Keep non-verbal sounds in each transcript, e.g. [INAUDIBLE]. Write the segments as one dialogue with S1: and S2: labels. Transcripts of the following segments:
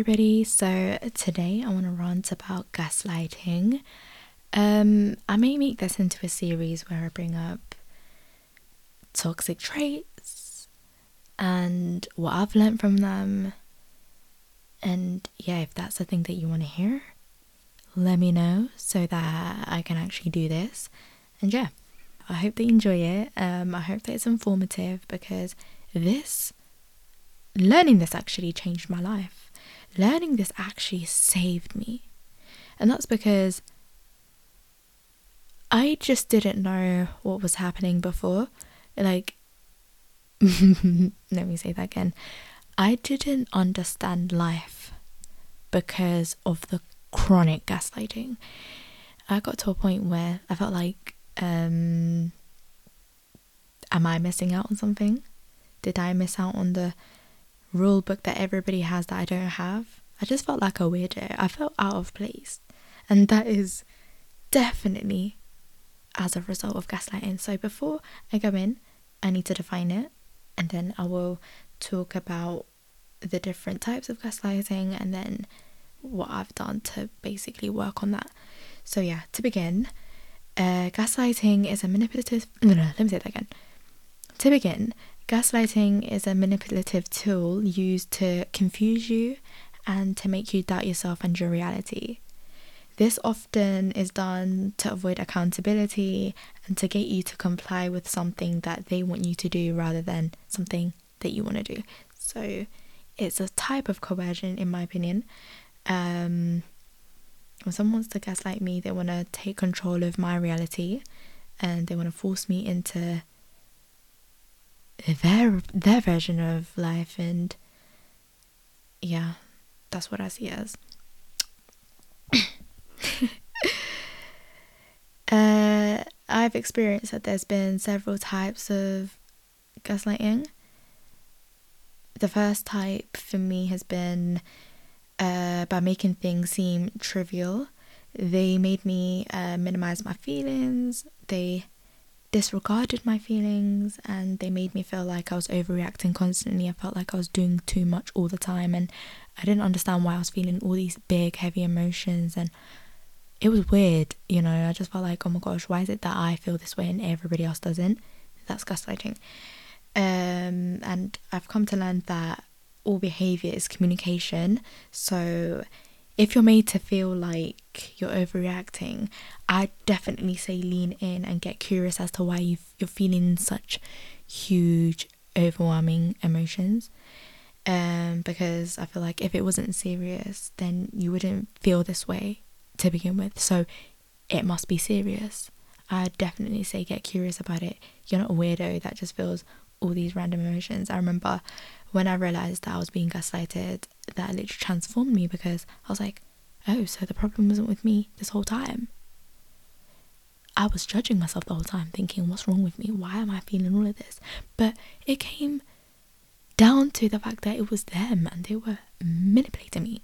S1: Everybody, so today I want to rant about gaslighting. Um, I may make this into a series where I bring up toxic traits and what I've learned from them. And yeah, if that's the thing that you want to hear, let me know so that I can actually do this. And yeah, I hope that you enjoy it. Um, I hope that it's informative because this learning this actually changed my life. Learning this actually saved me. And that's because I just didn't know what was happening before. Like, [LAUGHS] let me say that again. I didn't understand life because of the chronic gaslighting. I got to a point where I felt like, um, am I missing out on something? Did I miss out on the rule book that everybody has that I don't have. I just felt like a weirdo. I felt out of place. And that is definitely as a result of gaslighting. So before I go in, I need to define it and then I will talk about the different types of gaslighting and then what I've done to basically work on that. So yeah, to begin, uh, gaslighting is a manipulative. No, [LAUGHS] no, let me say that again. To begin, Gaslighting is a manipulative tool used to confuse you and to make you doubt yourself and your reality. This often is done to avoid accountability and to get you to comply with something that they want you to do rather than something that you want to do. So it's a type of coercion, in my opinion. Um, when someone wants to gaslight me, they want to take control of my reality and they want to force me into their their version of life and yeah that's what i see as. [COUGHS] Uh, i've experienced that there's been several types of gaslighting. The first type for me has been uh, by making things seem trivial. They made me uh, minimize my feelings. They disregarded my feelings and they made me feel like I was overreacting constantly. I felt like I was doing too much all the time and I didn't understand why I was feeling all these big, heavy emotions and it was weird, you know. I just felt like, oh my gosh, why is it that I feel this way and everybody else doesn't? That's gaslighting. Um, and I've come to learn that all behavior is communication. So if you're made to feel like you're overreacting, I definitely say lean in and get curious as to why you you're feeling such huge, overwhelming emotions. Um, because I feel like if it wasn't serious, then you wouldn't feel this way to begin with. So it must be serious. I definitely say get curious about it. You're not a weirdo that just feels all these random emotions. I remember when I realized that I was being gaslighted, that literally transformed me because I was like, oh, so the problem wasn't with me this whole time. I was judging myself the whole time, thinking, what's wrong with me? Why am I feeling all of this? But it came down to the fact that it was them and they were manipulating me.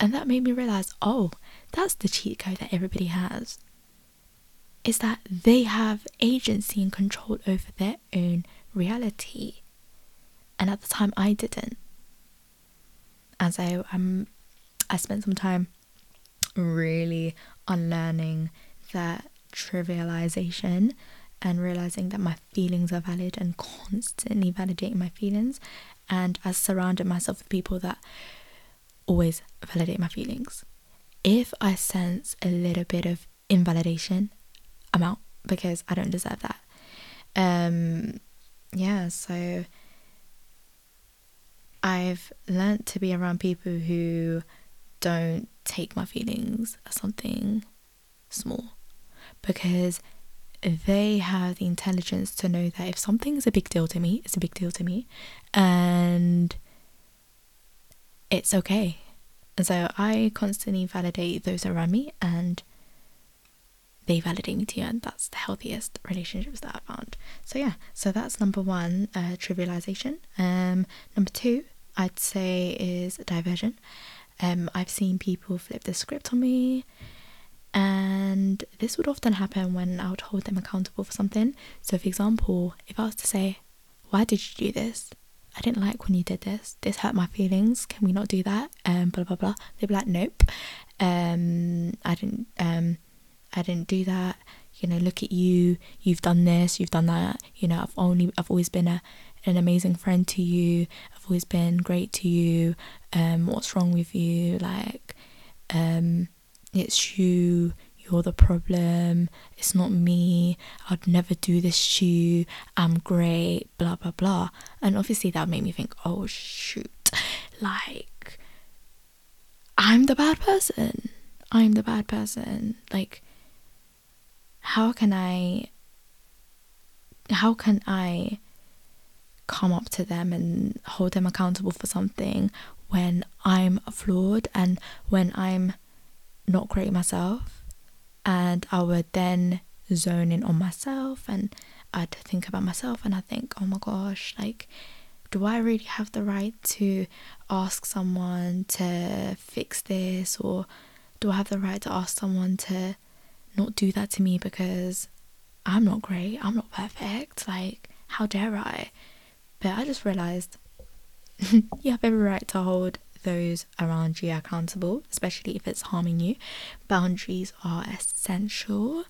S1: And that made me realize, oh, that's the cheat code that everybody has. Is that they have agency and control over their own reality and at the time I didn't. And so um, I spent some time really unlearning that trivialization and realizing that my feelings are valid and constantly validating my feelings. And I surrounded myself with people that always validate my feelings. If I sense a little bit of invalidation, I'm out because I don't deserve that. Um, yeah, so I've learnt to be around people who don't take my feelings as something small because they have the intelligence to know that if something is a big deal to me, it's a big deal to me and it's okay. And so I constantly validate those around me and they validate me too, and that's the healthiest relationships that I've found. So yeah, so that's number one, uh, trivialization. Um, number two, I'd say is diversion. Um, I've seen people flip the script on me, and this would often happen when I would hold them accountable for something. So, for example, if I was to say, Why did you do this? I didn't like when you did this. This hurt my feelings. Can we not do that? Um, blah blah blah. They'd be like, nope. Um, I didn't. Um, I didn't do that. You know, look at you. You've done this. You've done that. You know, I've only. I've always been a an amazing friend to you. I've always been great to you. Um, what's wrong with you? Like, um, it's you you're the problem, it's not me, I'd never do this to you, I'm great, blah blah blah. And obviously that made me think, oh shoot, like I'm the bad person. I'm the bad person. Like how can I how can I come up to them and hold them accountable for something when I'm flawed and when I'm not great myself? and I would then zone in on myself and I'd think about myself and I think, oh my gosh, like, do I really have the right to ask someone to fix this or do I have the right to ask someone to not do that to me because I'm not great, I'm not perfect, like, how dare I? But I just realized [LAUGHS] you have every right to hold those around you accountable, especially if it's harming you. Boundaries are essential.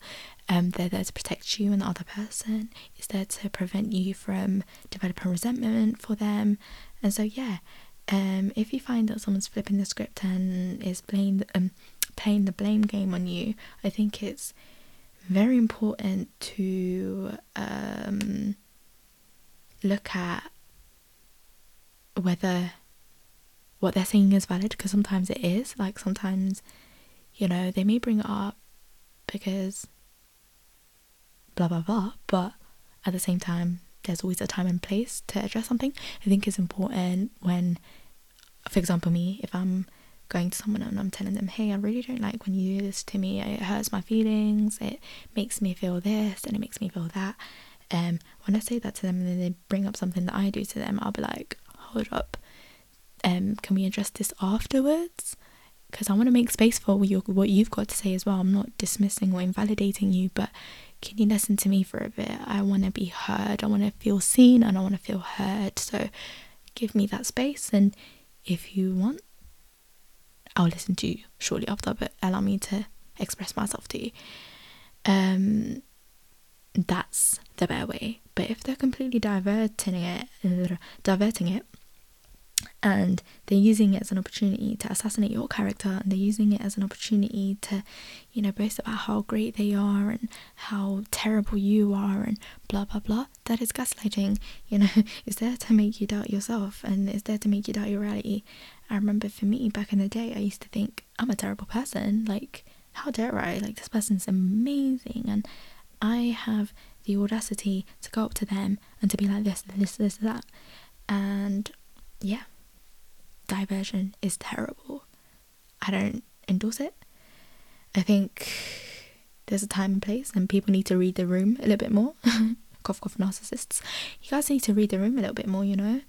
S1: Um, they're there to protect you and the other person. It's there to prevent you from developing resentment for them. And so, yeah, um, if you find that someone's flipping the script and is playing um playing the blame game on you, I think it's very important to um look at whether what they're saying is valid because sometimes it is. Like sometimes, you know, they may bring it up because blah blah blah, but at the same time, there's always a time and place to address something. I think it's important when, for example, me, if I'm going to someone and I'm telling them, hey, I really don't like when you do this to me. It hurts my feelings. It makes me feel this and it makes me feel that. Um, when I say that to them and then they bring up something that I do to them, I'll be like, hold up, um, can we address this afterwards? Because I want to make space for what, what you've got to say as well. I'm not dismissing or invalidating you, but can you listen to me for a bit? I want to be heard. I want to feel seen and I want to feel heard. So give me that space. And if you want, I'll listen to you shortly after, but allow me to express myself to you. Um, that's the better way. But if they're completely diverting it, diverting it, and they're using it as an opportunity to assassinate your character and they're using it as an opportunity to you know boast about how great they are and how terrible you are and blah blah blah that is gaslighting. You know [LAUGHS] it's there to make you doubt yourself and it's there to make you doubt your reality. I remember for me back in the day i used to think i'm a terrible person. Like how dare i? Like this person's amazing. And i have the audacity to go up to them and to be like this this this that and yeah diversion is terrible. I don't endorse it. I think there's a time and place, and people need to read the room a little bit more. [LAUGHS] cough, cough, narcissists. You guys need to read the room a little bit more, you know.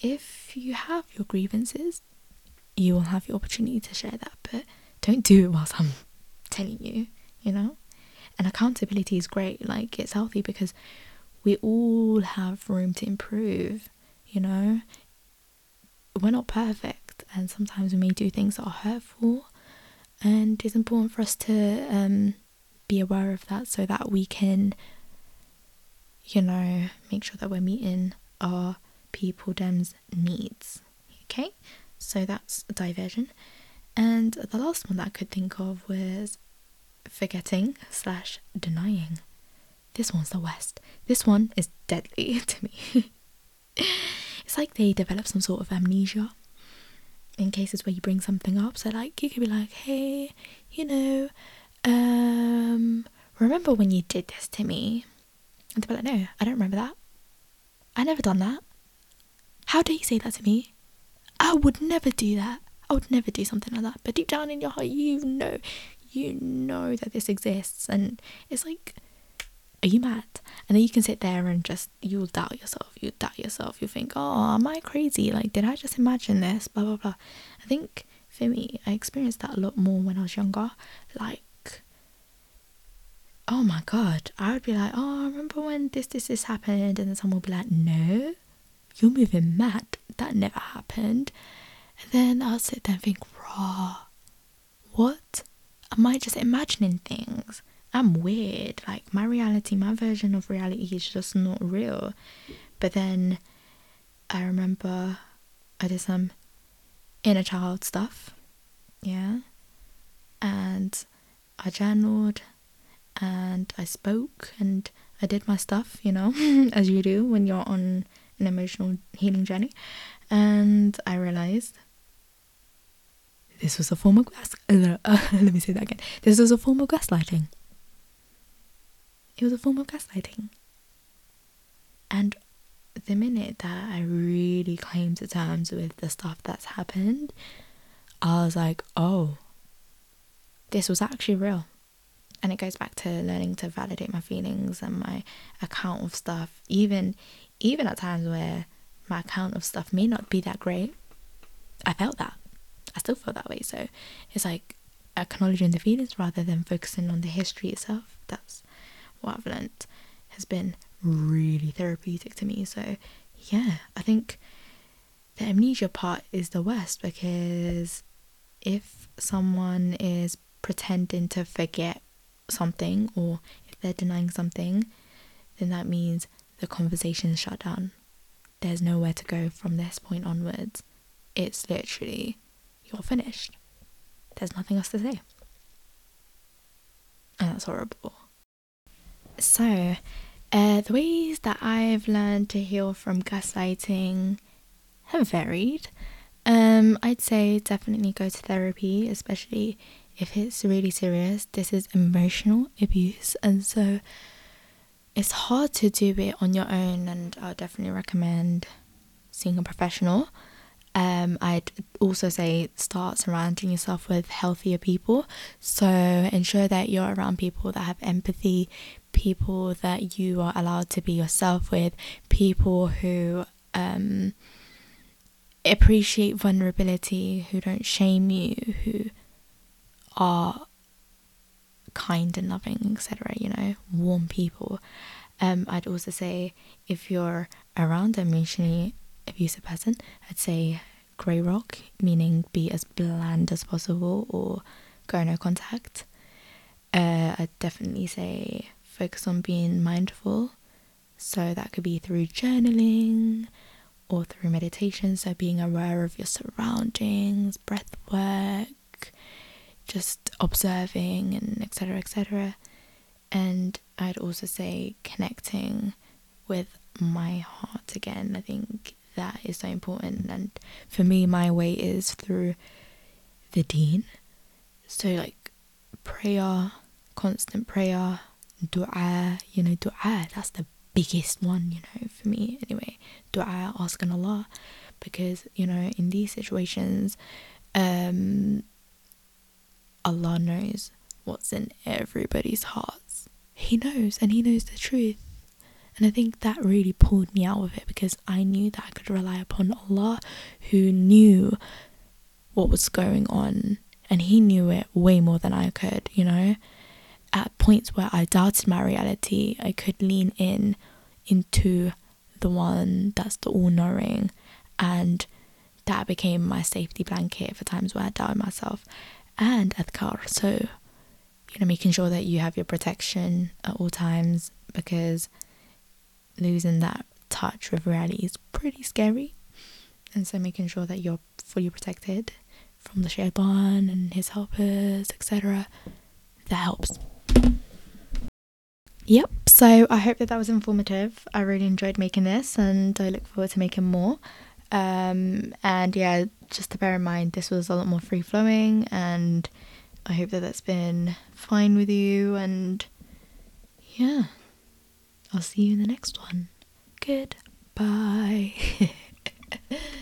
S1: If you have your grievances, you will have the opportunity to share that, but don't do it whilst I'm telling you, you know. And accountability is great, like, it's healthy because we all have room to improve, you know? We're not perfect and sometimes we may do things that are hurtful and it's important for us to um, be aware of that so that we can you know make sure that we're meeting our people dem's needs okay? So that's diversion. And the last one that i could think of was forgetting slash denying this one's the worst this one is deadly [LAUGHS] to me it's like they develop some sort of amnesia in cases where you bring something up. So like you could be like, hey, you know, um, remember when you did this to me? And they'll be like, no, I don't remember that. I never done that. How dare you say that to me? I would never do that. I would never do something like that. But deep down in your heart, you know, you know that this exists, and it's like are you mad? And then you can sit there and just, you'll doubt yourself. You doubt yourself. You think, oh, am I crazy? Like, did I just imagine this? Blah, blah, blah. I think for me, I experienced that a lot more when I was younger. Like, oh my God. I would be like, oh, I remember when this, this, this happened. And then someone would be like, no, you're moving mad. That never happened. And then I'll sit there and think, raw, what? Am I just imagining things? I'm weird. Like my reality, my version of reality is just not real. But then I remember I did some inner child stuff. Yeah. And I journaled and I spoke and I did my stuff, you know, [LAUGHS] as you do when you're on an emotional healing journey. And I realized this was a form of gas. Uh, [LAUGHS] let me say that again. This was a form of gaslighting. It was a form of gaslighting. And the minute that I really came to terms with the stuff that's happened, I was like, oh, this was actually real. And it goes back to learning to validate my feelings and my account of stuff, even even at times where my account of stuff may not be that great. I felt that. I still feel that way. So it's like acknowledging the feelings rather than focusing on the history itself. That's what I've learned has been really therapeutic to me. So yeah, I think the amnesia part is the worst because if someone is pretending to forget something or if they're denying something, then that means the conversation is shut down. There's nowhere to go from this point onwards. It's literally, you're finished. There's nothing else to say. And that's horrible. So, uh, the ways that I've learned to heal from gaslighting have varied. Um, I'd say definitely go to therapy, especially if it's really serious. This is emotional abuse, and so it's hard to do it on your own. And I would definitely recommend seeing a professional. Um, I'd also say start surrounding yourself with healthier people. So ensure that you're around people that have empathy, people that you are allowed to be yourself with, people who um, appreciate vulnerability, who don't shame you, who are kind and loving, etc. You know, warm people. Um, I'd also say if you're around emotionally abusive person, I'd say grey rock, meaning be as bland as possible or go no contact. Uh, I'd definitely say focus on being mindful. So that could be through journaling or through meditation. So being aware of your surroundings, breath work, just observing and etc. etc. And I'd also say connecting with my heart again. I think that is so important. And for me, my way is through the deen. So, like prayer, constant prayer, dua, you know, dua, that's the biggest one, you know, for me anyway. Dua, asking Allah. Because, you know, in these situations, um, Allah knows what's in everybody's hearts. He knows, and He knows the truth. And I think that really pulled me out of it because I knew that I could rely upon Allah who knew what was going on and He knew it way more than I could, you know. At points where I doubted my reality, I could lean in into the one that's the all knowing and that became my safety blanket for times where I doubted myself and adhkar. So, you know, making sure that you have your protection at all times because losing that touch with reality is pretty scary. And so making sure that you're fully protected from the shaitan and his helpers, etc. That helps. Yep, so I hope that that was informative. I really enjoyed making this and I look forward to making more. Um, and yeah, just to bear in mind, this was a lot more free flowing, and I hope that that's been fine with you. And yeah, I'll see you in the next one. Goodbye. [LAUGHS]